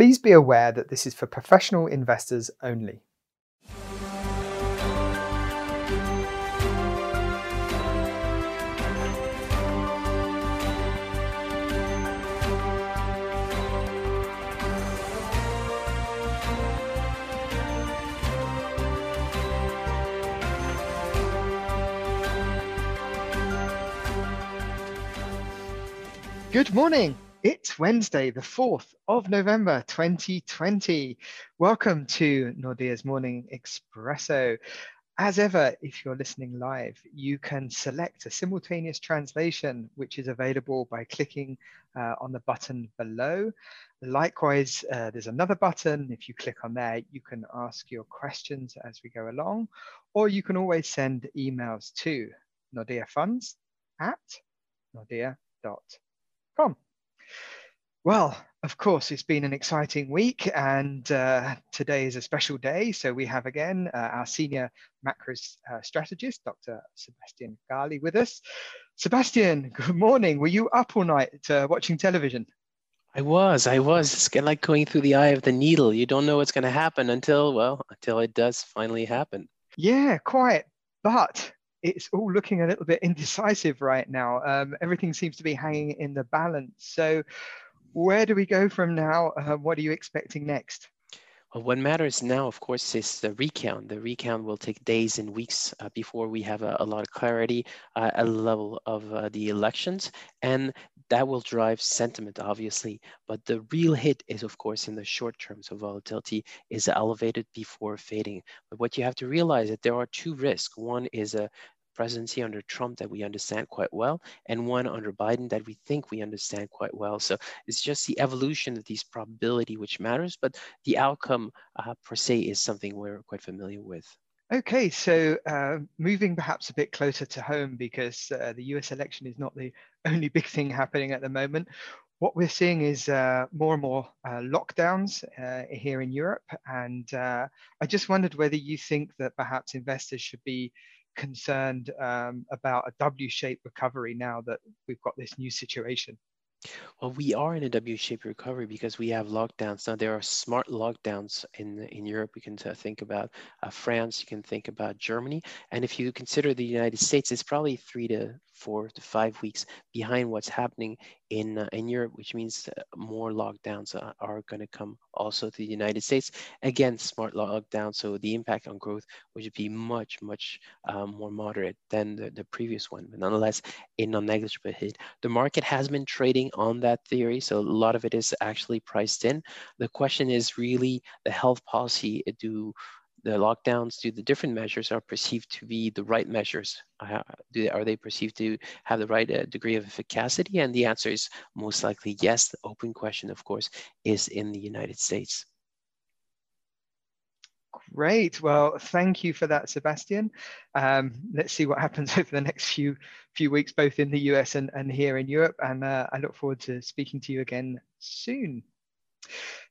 Please be aware that this is for professional investors only. Good morning. It's Wednesday, the 4th of November 2020. Welcome to Nordea's Morning Expresso. As ever, if you're listening live, you can select a simultaneous translation, which is available by clicking uh, on the button below. Likewise, uh, there's another button. If you click on there, you can ask your questions as we go along, or you can always send emails to Nordea Funds at nordea.com from? Well, of course, it's been an exciting week, and uh, today is a special day. So we have again uh, our senior macro uh, strategist, Dr. Sebastian Galy, with us. Sebastian, good morning. Were you up all night uh, watching television? I was, I was. It's like going through the eye of the needle. You don't know what's going to happen until, well, until it does finally happen. Yeah, quite. But it's all looking a little bit indecisive right now. Um, everything seems to be hanging in the balance. So, where do we go from now? Uh, what are you expecting next? Well, what matters now, of course, is the recount. The recount will take days and weeks uh, before we have a, a, lot of clarity uh, at the level of uh, the elections, and that will drive sentiment, obviously. But the real hit is, of course, in the short term. So volatility is elevated before fading. But what you have to realize that there are two risks. One is a presidency under Trump that we understand quite well, and one under Biden that we think we understand quite well. So it's just the evolution of these probability which matters, but the outcome uh, per se is something we're quite familiar with. Okay, so uh, moving perhaps a bit closer to home because uh, the US election is not the only big thing happening at the moment. What we're seeing is uh, more and more uh, lockdowns uh, here in Europe. And uh, I just wondered whether you think that perhaps investors should be concerned um, about a W-shaped recovery now that we've got this new situation? Well, we are in a W-shaped recovery because we have lockdowns. Now, there are smart lockdowns in, in Europe. We can think about uh, France, you can think about Germany. And if you consider the United States, it's probably three to four to five weeks behind what's happening in, uh, in Europe, which means uh, more lockdowns uh, are going to come also to the United States. Again, smart lockdown, so the impact on growth would be much, much um, more moderate than the, the previous one, but nonetheless, a non-negligible hit. The market has been trading on that theory, so a lot of it is actually priced in. The question is really the health policy. Do the lockdowns, do the different measures are perceived to be the right measures? Do, are they perceived to have the right uh, degree of efficacy? And the answer is most likely yes. The open question, of course, is in the United States. Great. Well, thank you for that, Sebastian. Um, let's see what happens over the next few few weeks, both in the US and, and here in Europe. And uh, I look forward to speaking to you again soon.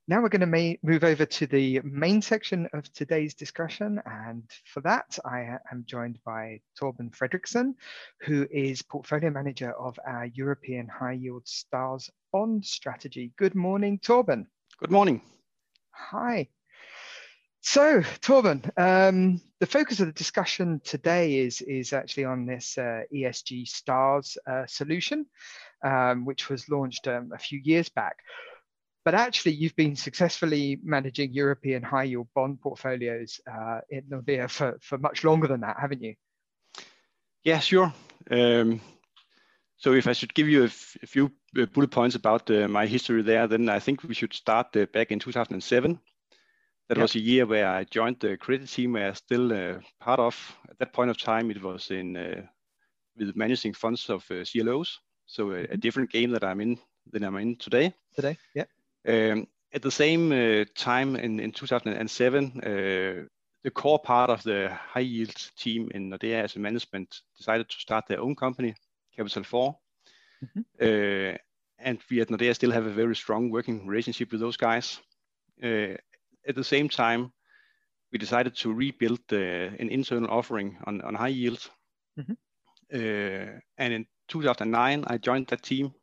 Now we're going to move over to the main section of today's discussion. And for that, I am joined by Torben Fredriksson, who is portfolio manager of our European high yield stars bond strategy. Good morning, Torben. Good morning. Hi. So, Torben, um, the focus of the discussion today is, is actually on this uh, ESG stars uh, solution, um, which was launched um, a few years back but actually you've been successfully managing European high yield bond portfolios uh, in Nordea for, for much longer than that, haven't you? Yeah, sure. Um, so if I should give you a, few uh, bullet points about uh, my history there, then I think we should start uh, back in 2007. That was a year where I joined the credit team where I still uh, part of. At that point of time, it was in uh, with managing funds of CLOs. So a, a, mm-hmm. different game that I'm in than I'm in today. Today, yeah. Um, at the same uh, time in, in 2007, uh, the core part of the high yield team in Nordea Asset Management decided to start their own company, Capital 4. Mm-hmm. Uh, and we at Nordea still have a very strong working relationship with those guys. Uh, at the same time, we decided to rebuild uh, an internal offering on, on high yield. Mm-hmm. Uh, and in 2009, I joined that team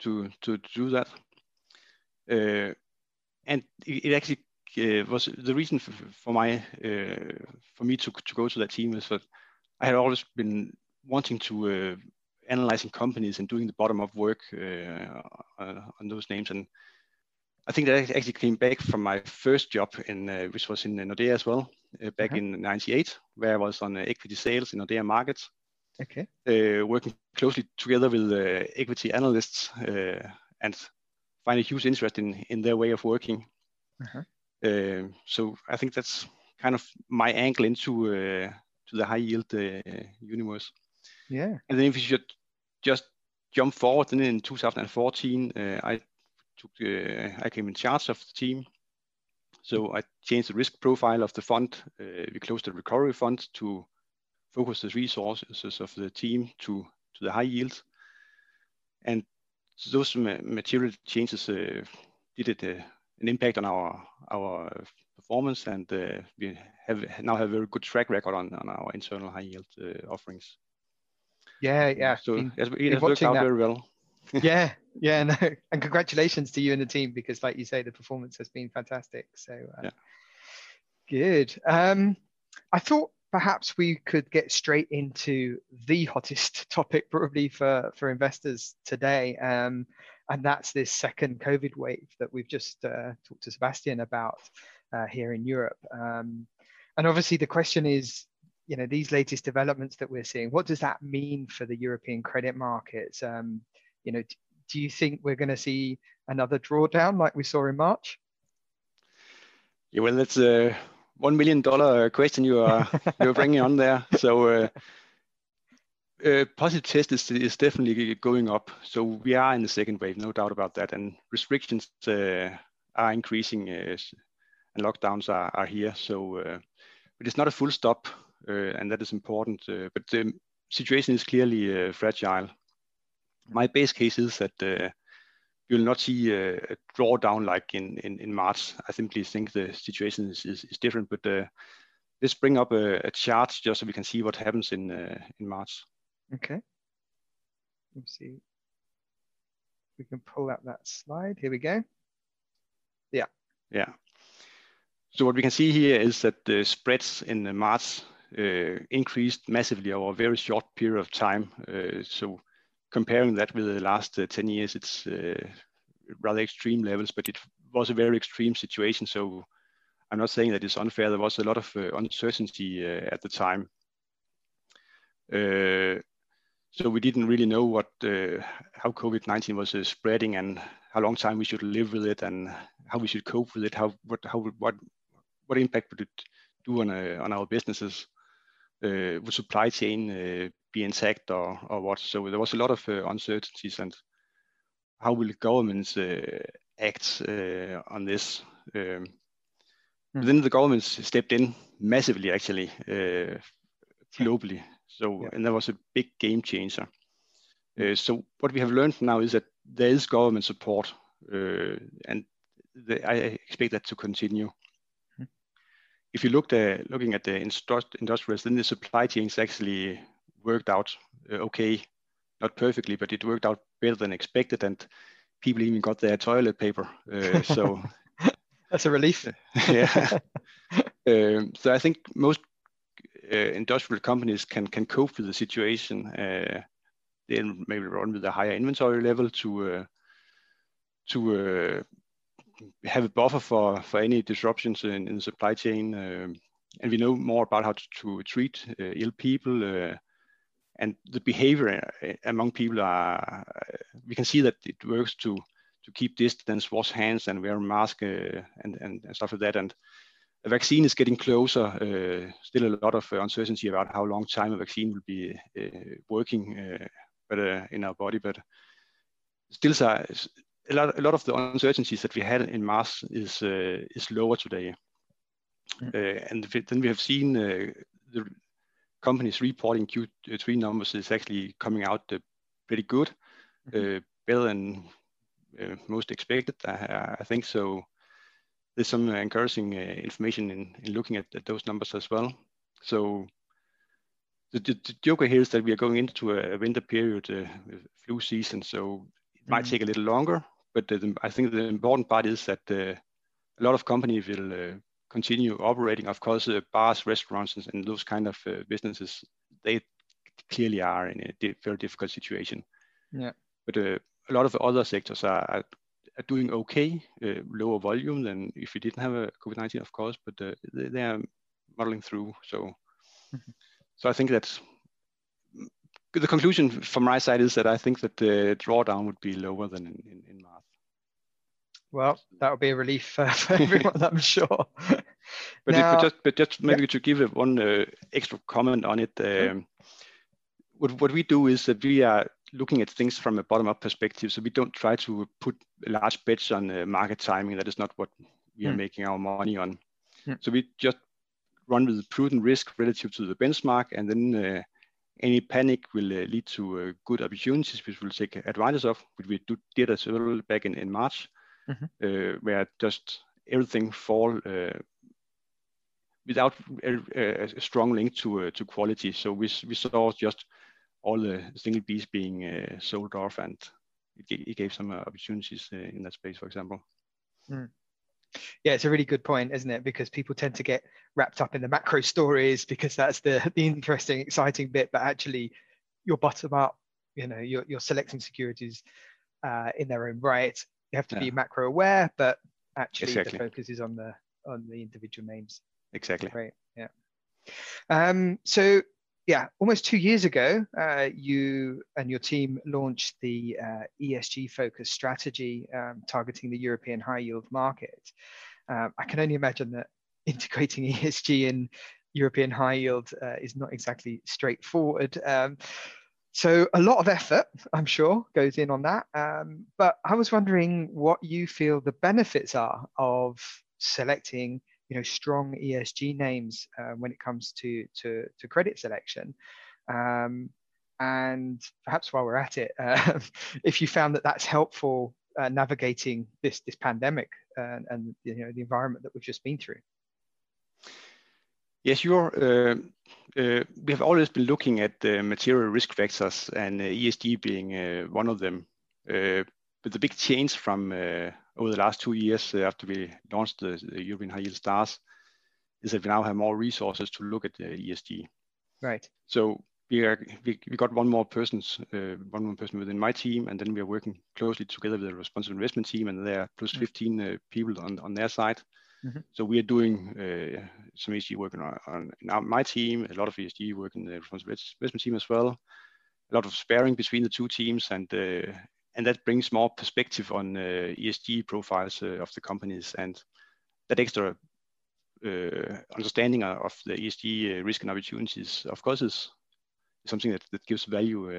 to to do that. Uh, and it, it actually uh, was the reason for, for my uh, for me to, to go to that team is that I had always been wanting to uh, analyzing companies and doing the bottom up work uh, on those names and I think that actually came back from my first job in uh, which was in Nordea as well back mm-hmm. in '98 where I was on equity sales in Nordea markets okay working closely together with equity analysts and find a huge interest in in their way of working uh-huh. Uh, so I think that's kind of my angle into uh, to the high yield uh, universe. Yeah. And then if you should just jump forward, then in 2014, I took I came in charge of the team. So I changed the risk profile of the fund. we closed the recovery fund to focus the resources of the team to to the high yield. And those material changes uh, did it uh, an impact on our our performance, and uh, we have now have a very good track record on, on our internal high yield uh, offerings. Yeah, yeah. So been, it has worked out that. very well. yeah, yeah, no, and congratulations to you and the team because, like you say, the performance has been fantastic. So, uh, yeah. good. Um, I thought perhaps we could get straight into the hottest topic probably for for investors today. Um, and that's this second COVID wave that we've just uh, talked to Sebastian about uh, here in Europe. Um, and obviously, the question is, you know, these latest developments that we're seeing, what does that mean for the European credit markets? Um, you know, do you think we're going to see another drawdown like we saw in March? Yeah, well, that's a one million dollar question you are you're bringing on there. So. Uh, uh, positive test is, is definitely going up. So we are in the second wave, no doubt about that. And restrictions uh, are increasing uh, and lockdowns are, are here. So uh, but it's not a full stop, uh, and that is important. Uh, but the situation is clearly fragile. My base case is that you will not see a, a drawdown like in, in, in, March. I simply think the situation is, is, is different. But let's bring up a, a, chart just so we can see what happens in in March. Okay. Let's see. We can pull out that slide. Here we go. Yeah. Yeah. So what we can see here is that the spreads in March uh, increased massively over a very short period of time. Uh, so comparing that with the last uh, 10 years, it's uh, rather extreme levels, but it was a very extreme situation. So I'm not saying that it's unfair. There was a lot of uh, uncertainty at the time so we didn't really know what how COVID-19 was spreading and how long time we should live with it and how we should cope with it. How what how what what impact would it do on uh, on our businesses? Uh, would supply chain uh, be intact or or what? So there was a lot of uh, uncertainties and how will governments act on this? Um, mm. Then the governments stepped in massively, actually, globally. So, yeah. and that was a big game changer. Uh, so what we have learned now is that there is government support, uh, and the, I expect that to continue. Mm-hmm. If you looked at looking at the industrials, then the supply chains actually worked out uh, okay, not perfectly, but it worked out better than expected, and people even got their toilet paper. Uh, so that's a relief. yeah. um, so I think most uh, industrial companies can can cope with the situation. Uh, then maybe run with a higher inventory level to uh, to have a buffer for for any disruptions in, in the supply chain. Um, and we know more about how to, to treat ill people and the behavior among people are we can see that it works to to keep distance wash hands and wear a mask uh, and, and, and stuff like that and a vaccine is getting closer. Uh, still a lot of uncertainty about how long time a vaccine will be uh, working but, in our body, but still a lot, a lot of the uncertainties that we had in March is is lower today. Mm. and then we have seen the companies reporting Q3 numbers is actually coming out pretty good, mm-hmm. better than most expected. I, I think so there's some encouraging uh, information in, in looking at, at, those numbers as well. So the, the, the joker here is that we are going into a winter period, uh, flu season, so it might mm-hmm. take a little longer, but the, I think the important part is that uh, a lot of companies will uh, continue operating. Of course, uh, bars, restaurants, and those kind of uh, businesses, they clearly are in a di very difficult situation. Yeah. But uh, a lot of other sectors are, are, doing okay, uh, lower volume than if you didn't have a COVID-19, of course, but uh, they, they, are muddling through. So, mm-hmm. so I think that the conclusion from my side is that I think that the drawdown would be lower than in, in, in March. Well, that would be a relief uh, for everyone, I'm sure. but, now, it, but, just, but just maybe yeah. to give one uh, extra comment on it, um, what, what we do is that we are looking at things from a bottom-up perspective. So we don't try to put large bets on uh, market timing. That is not what we are mm. making our money on. Mm. So we just run with prudent risk relative to the benchmark, and then uh, any panic will uh, lead to uh, good opportunities, which we'll take advantage of, which we do, did as well back in, in March, mm-hmm. Uh, where just everything fall without a, a, strong link to to quality. So we, we saw just all the single Bs being uh, sold off, and it, it gave some uh, opportunities uh, in that space, for example. Mm. Yeah, it's a really good point, isn't it? Because people tend to get wrapped up in the macro stories because that's the the interesting, exciting bit. But actually, you're bottom up. You know, you're you're selecting securities uh, in their own right. You have to yeah. be macro aware, but actually exactly. the focus is on the on the individual names. Exactly. Right. Yeah. Um, so yeah, almost two years ago, uh, you and your team launched the uh, ESG focused strategy um, targeting the European high yield market. Um, I can only imagine that integrating ESG in European high yield uh, is not exactly straightforward. Um, so a lot of effort, I'm sure, goes in on that. Um, but I was wondering what you feel the benefits are of selecting you know strong ESG names uh, when it comes to to, to credit selection. Um, and perhaps while we're at it, uh, if you found that that's helpful uh, navigating this this pandemic and, and you know the environment that we've just been through. Yes, you're. Uh, uh, we have always been looking at the material risk factors and uh, ESG being one of them. but the big change from over the last two years uh, after we launched the, European High Yield Stars is that we now have more resources to look at the ESG. Right. So we are we, we got one more person, uh, one more person within my team, and then we are working closely together with the responsible investment team, and there are mm-hmm. 15 uh, people on, on their side. Mm-hmm. So we are doing uh, some ESG work on, on my team, a lot of ESG work in the responsible investment team as well, a lot of sparring between the two teams, and uh, and that brings more perspective on uh, ESG profiles uh, of the companies and that extra uh, understanding of the ESG risk and opportunities, of course, is something that, that gives value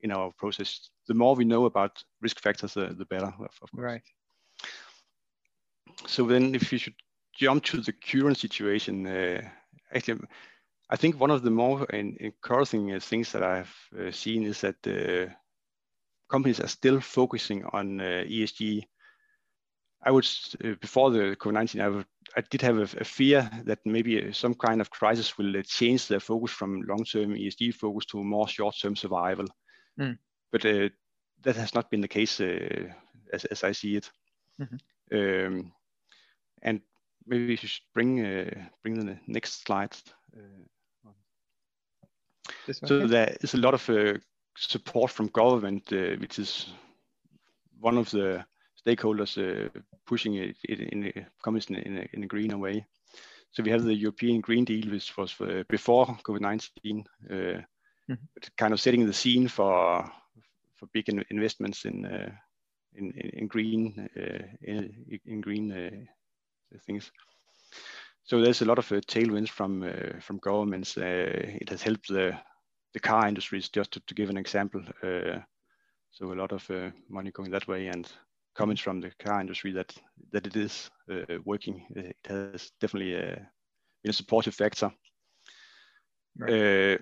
in our process. The more we know about risk factors, the, the better, of, of course. Right. So then if you should jump to the current situation, uh, actually, I think one of the more encouraging things that I've uh, seen is that uh, companies are still focusing on uh, ESG. I would uh, before the COVID-19, I, would, I did have a, a, fear that maybe some kind of crisis will uh, change their focus from long-term ESG focus to more short-term survival. Mm. But uh, that has not been the case uh, as, as I see it. Mm-hmm. Um, and maybe we should bring uh, bring the next slide. so there is a lot of support from government, uh, which is one of the stakeholders uh, pushing it, in a, in a, in a greener way. So we have the European Green Deal, which was uh, before COVID-19, uh, mm-hmm. kind of setting the scene for for big in investments in, uh, in, in green uh, in, in, green things. So there's a lot of uh, tailwinds from uh, from governments. Uh, it has helped the the car industries, just to, to give an example. Uh, so a lot of uh, money going that way and comments from the car industry that that it is uh, working. It has definitely been a supportive factor. Right.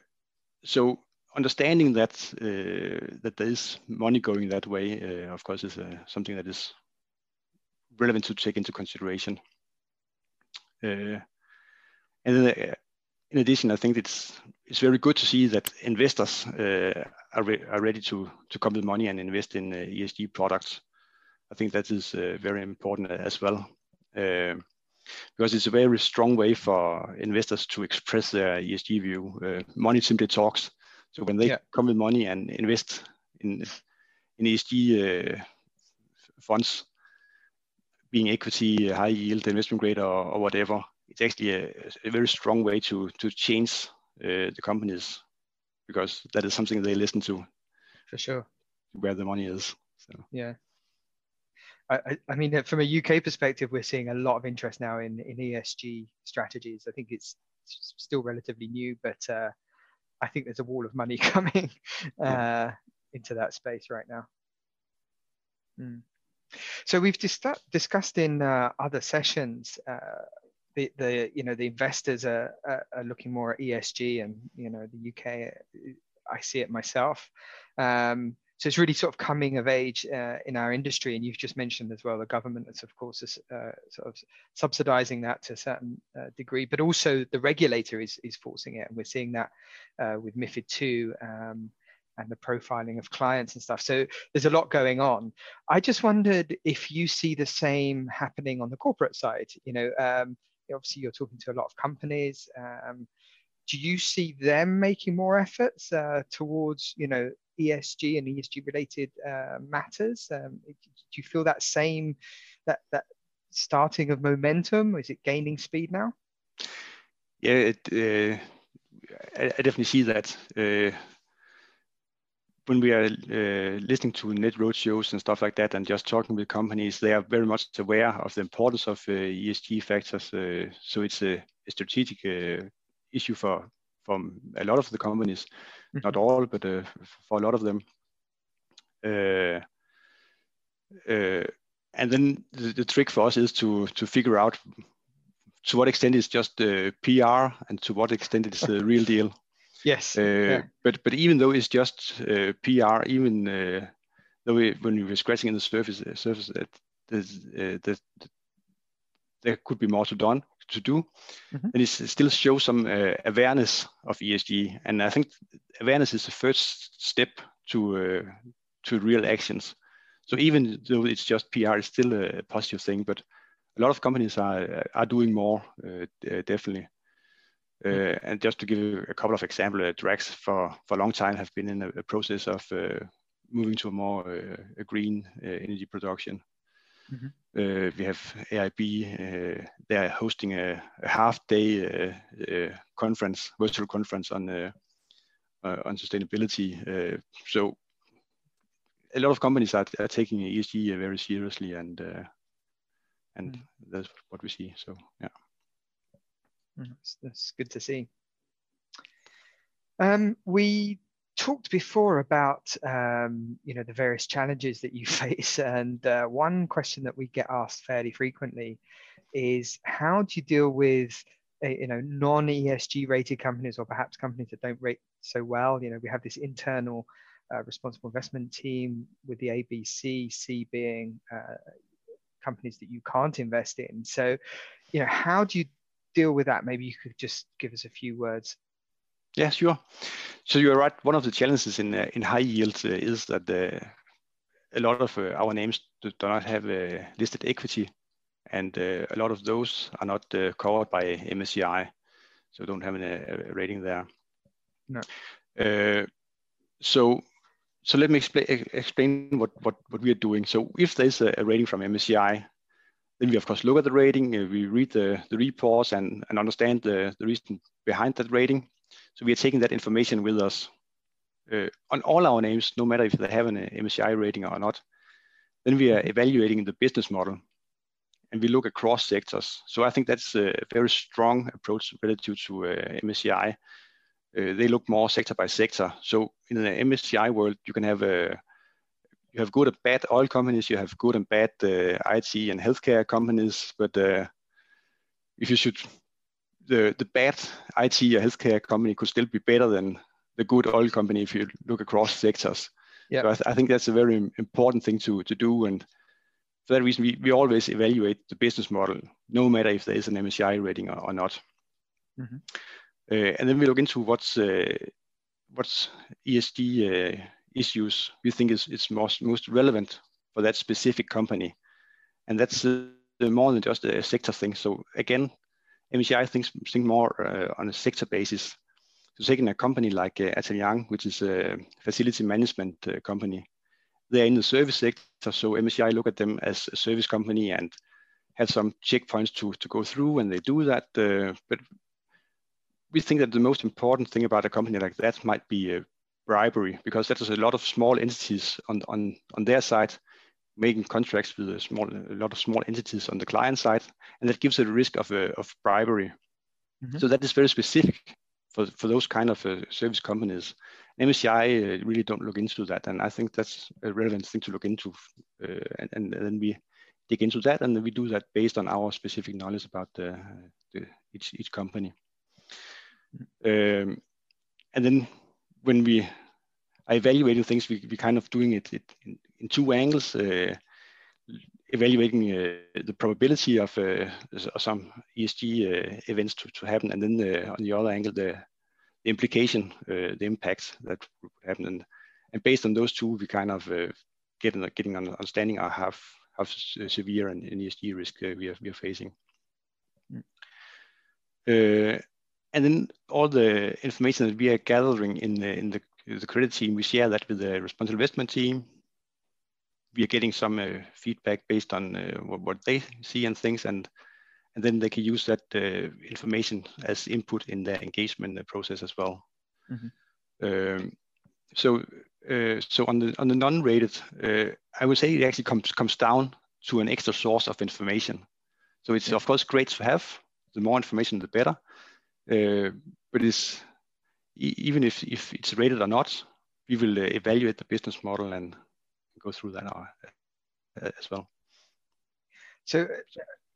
so understanding that that there is money going that way, of course, is something that is relevant to take into consideration. Uh, and then, uh, in addition, I think it's it's very good to see that investors uh, are, re are ready to to come with money and invest in uh, ESG products. I think that is uh, very important as well. Because it's a very strong way for investors to express their ESG view. Uh, money simply talks. So when they yeah. come with money and invest in in ESG uh, funds, being equity, high yield, investment grade, or, or whatever, it's actually a, a, very strong way to to change uh, the companies because that is something they listen to. For sure. Where the money is. So. Yeah. I, I, mean, from a UK perspective, we're seeing a lot of interest now in, in ESG strategies. I think it's still relatively new, but uh, I think there's a wall of money coming uh, into that space right now. Mm. So we've dis- discussed in uh, other sessions uh, the, the you know the investors are, are, looking more at ESG and you know the UK I see it myself. Um, so it's really sort of coming of age uh, in our industry. And you've just mentioned as well the government is of course is, uh, sort of subsidizing that to a certain uh, degree. But also the regulator is, is forcing it. And we're seeing that uh, with mifid 2 um, and the profiling of clients and stuff so there's a lot going on i just wondered if you see the same happening on the corporate side you know um, obviously you're talking to a lot of companies um, do you see them making more efforts uh, towards you know ESG and ESG related uh, matters? Um, do you feel that same that that starting of momentum? Is it gaining speed now? Yeah, it, uh, I, I, definitely see that. Uh, when we are uh, listening to net roadshows and stuff like that, and just talking with companies, they are very much aware of the importance of uh, ESG factors. Uh, so it's a, a strategic issue for from a lot of the companies not mm-hmm. all, but uh, for a lot of them. Uh, uh, and then the, the, trick for us is to to figure out to what extent it's just PR and to what extent it's the real deal. Yes. Yeah. But but even though it's just PR, even though we, when we were scratching in the surface, surface that the, there could be more to done to do, mm-hmm. and it still shows some uh, awareness of ESG. And I think awareness is the first step to uh, to real actions. So even though it's just PR, it's still a positive thing. But a lot of companies are are doing more, uh, definitely. Uh, mm-hmm. and just to give you a couple of examples, uh, Drax for for a long time have been in a, a process of uh, moving to a more a green energy production. Mm-hmm. Uh, we have AIB. Uh, they are hosting a, a half-day uh, uh conference, virtual conference on uh, uh, on sustainability. so a lot of companies are, are taking ESG very seriously, and and mm. that's what we see. So yeah, mm, that's, that's good to see. Um, we talked before about um, you know the various challenges that you face, and uh, one question that we get asked fairly frequently is how do you deal with you know non ESG rated companies or perhaps companies that don't rate so well? You know we have this internal uh, responsible investment team with the ABC, C being uh, companies that you can't invest in. So you know how do you deal with that? Maybe you could just give us a few words. Yeah, sure. So you're right. One of the challenges in uh, in high yield uh, is that uh, a lot of uh, our names do, do not have uh, listed equity, and uh, a lot of those are not covered by MSCI, so don't have a, rating there. No. so so let me explain explain what, what what we are doing. So if there's a rating from MSCI, then we of course look at the rating, we read the, the reports and, and understand the, the reason behind that rating so we are taking that information with us uh, on all our names, no matter if they have an uh, MSCI rating or not. Then we are evaluating the business model and we look across sectors. So I think that's a very strong approach relative to uh, MSCI. Uh, they look more sector by sector. So in the MSCI world, you can have a uh, you have good and bad oil companies, you have good and bad uh, IT and healthcare companies. But if you should the, the bad IT or healthcare company could still be better than the good oil company if you look across sectors. Yeah. So I, th- I, think that's a very important thing to, to do. And for that reason, we, we always evaluate the business model, no matter if there is an MSCI rating or, or not. Mm-hmm. Uh, and then we look into what's uh, what's ESG uh, issues we think is, is most most relevant for that specific company. And that's uh, more than just a sector thing. So again, MSCI thinks think more uh, on a sector basis. So taking a company like uh, Atalian, which is a facility management uh, company, they're in the service sector. So MSCI look at them as a service company and have some checkpoints to, to go through and they do that. Uh, but we think that the most important thing about a company like that might be uh, bribery because that is a lot of small entities on, on, on their side making contracts with a small a lot of small entities on the client side and that gives a risk of, uh, of bribery mm-hmm. so that is very specific for, for those kind of uh, service companies msci uh, really don't look into that and i think that's a relevant thing to look into uh, and, and, then we dig into that and then we do that based on our specific knowledge about the, the each, each company mm-hmm. um, and then when we are evaluating things, we, we kind of doing it, it in, in, two angles, uh, evaluating uh, the probability of uh, some ESG uh, events to, to happen, and then uh, on the other angle, the, the implication, uh, the impact that would happen. And, and based on those two, we kind of get an, getting an understanding of how, how severe an, an ESG risk we, are, we are facing. Mm and then all the information that we are gathering in the, in the, the credit team, we share that with the responsible investment team. We are getting some uh, feedback based on uh, what, what, they see and things, and and then they can use that uh, information as input in their engagement process as well. Mm-hmm. Um, so uh, so on the on the non-rated, uh, I would say it actually comes comes down to an extra source of information. So it's yeah. of course great to have. The more information, the better uh, but it's, even if, if it's rated or not, we will uh, evaluate the business model and go through that uh, as well. So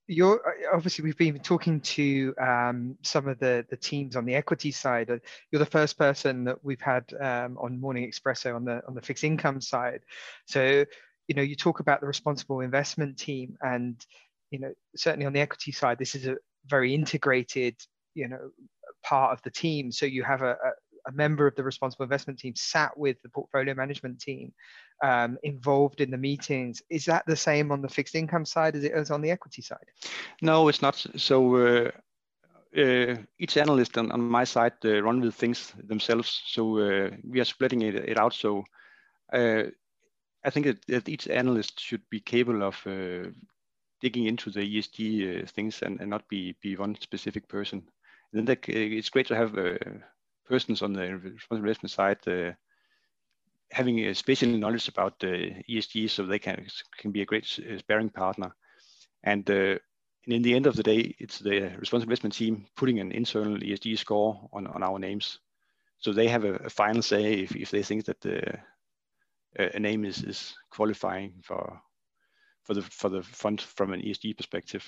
you're obviously we've been talking to um, some of the the teams on the equity side. You're the first person that we've had um, on Morning Expresso on the on the fixed income side. So you know you talk about the responsible investment team, and you know certainly on the equity side, this is a very integrated you know part of the team. So you have a, a, a member of the responsible investment team sat with the portfolio management team um, involved in the meetings. Is that the same on the fixed income side as it is on the equity side? No it's not. So uh, uh, each analyst on, on my side uh, run with things themselves. So uh, we are splitting it, it out. So uh, I think that, that, each analyst should be capable of uh, digging into the ESG things and, and not be, be one specific person then that, it's great to have uh, persons on the responsible investment side uh, having a special knowledge about the ESG so they can, can be a great uh, sparring partner. And, and in the end of the day, it's the responsible investment team putting an internal ESG score on, on our names. So they have a, a final say if, if they think that the, a name is, is qualifying for for the for the fund from an ESG perspective.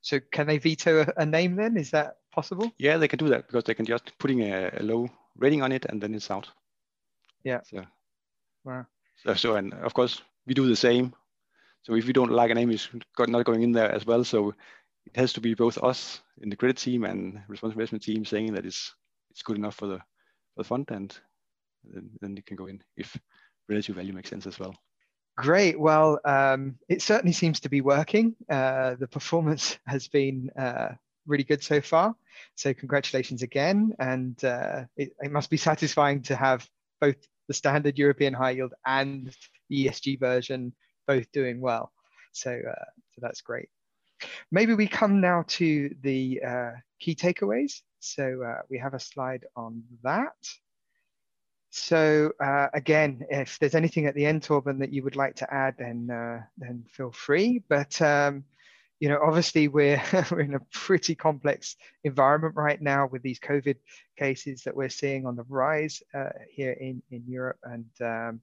So can they veto a, name then? Is that possible? Yeah, they can do that because they can just putting a, a low rating on it and then it's out. Yeah. So, wow. So, so and of course we do the same. So if we don't like a name, it's not going in there as well. So it has to be both us in the credit team and responsible investment team saying that it's it's good enough for the for the fund, and then, then it can go in if relative value makes sense as well. Great. Well, um, it certainly seems to be working. Uh, the performance has been uh, really good so far. So, congratulations again. And uh, it, it, must be satisfying to have both the standard European high yield and ESG version both doing well. So, uh, so that's great. Maybe we come now to the uh, key takeaways. So, uh, we have a slide on that. So uh, again, if there's anything at the end, Torben, that you would like to add, then uh, then feel free. But um, you know, obviously we're we're in a pretty complex environment right now with these COVID cases that we're seeing on the rise uh, here in in Europe, and um,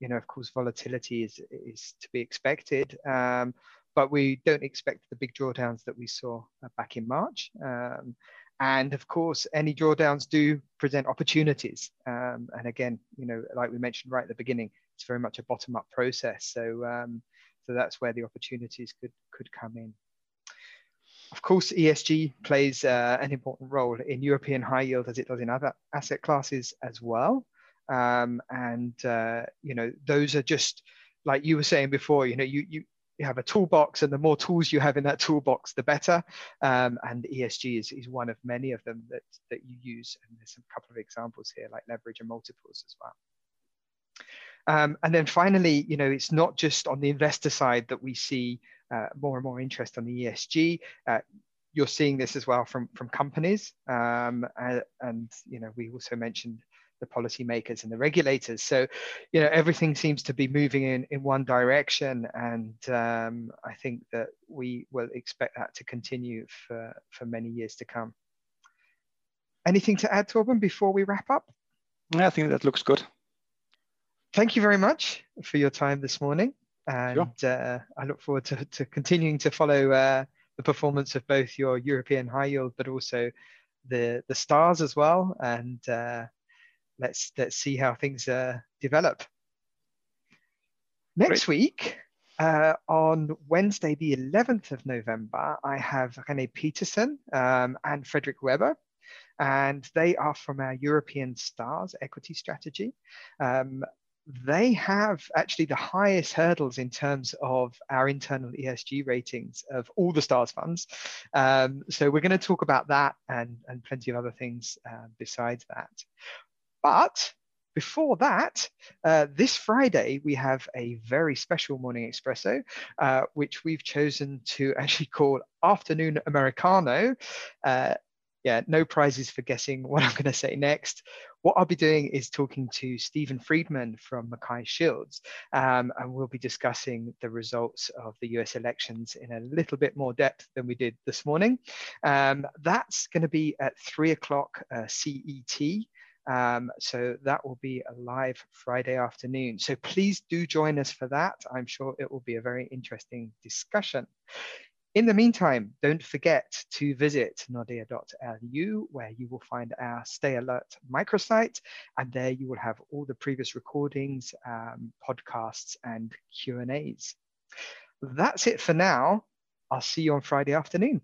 you know, of course, volatility is is to be expected. Um, but we don't expect the big drawdowns that we saw uh, back in March. Um, and of course, any drawdowns do present opportunities. Um, and again, you know, like we mentioned right at the beginning, it's very much a bottom-up process. So, um, so that's where the opportunities could could come in. Of course, ESG plays uh, an important role in European high yield as it does in other asset classes as well. Um, and uh, you know, those are just like you were saying before, you know, you you you have a toolbox, and the more tools you have in that toolbox, the better. Um, and ESG is, is one of many of them that that you use. And there's a couple of examples here, like leverage and multiples as well. Um, and then finally, you know, it's not just on the investor side that we see uh, more and more interest on the ESG. Uh, you're seeing this as well from from companies, um, and, and you know, we also mentioned the policymakers and the regulators. So, you know, everything seems to be moving in, in one direction. And um, I think that we will expect that to continue for, for many years to come. Anything to add, Torben, before we wrap up? I think that looks good. Thank you very much for your time this morning. And sure. uh, I look forward to, to continuing to follow uh, the performance of both your European high yield, but also the, the stars as well. And uh, let's let's see how things uh, develop. Next Great. week, uh, on Wednesday, the 11th of November, I have Rene Peterson um, and Frederick Weber, and they are from our European Stars Equity Strategy. Um, they have actually the highest hurdles in terms of our internal ESG ratings of all the stars funds. Um, so we're going to talk about that and, and plenty of other things uh, besides that. But before that, uh, this Friday, we have a very special morning espresso, uh, which we've chosen to actually call Afternoon Americano. Uh, yeah, no prizes for guessing what I'm going to say next. What I'll be doing is talking to Stephen Friedman from MacKay Shields, um, and we'll be discussing the results of the US elections in a little bit more depth than we did this morning. Um, that's going to be at three o'clock uh, CET. Um, so that will be a live Friday afternoon. So please do join us for that. I'm sure it will be a very interesting discussion. In the meantime, don't forget to visit nordea.lu where you will find our Stay Alert microsite and there you will have all the previous recordings, um, podcasts and Q&As. That's it for now. I'll see you on Friday afternoon.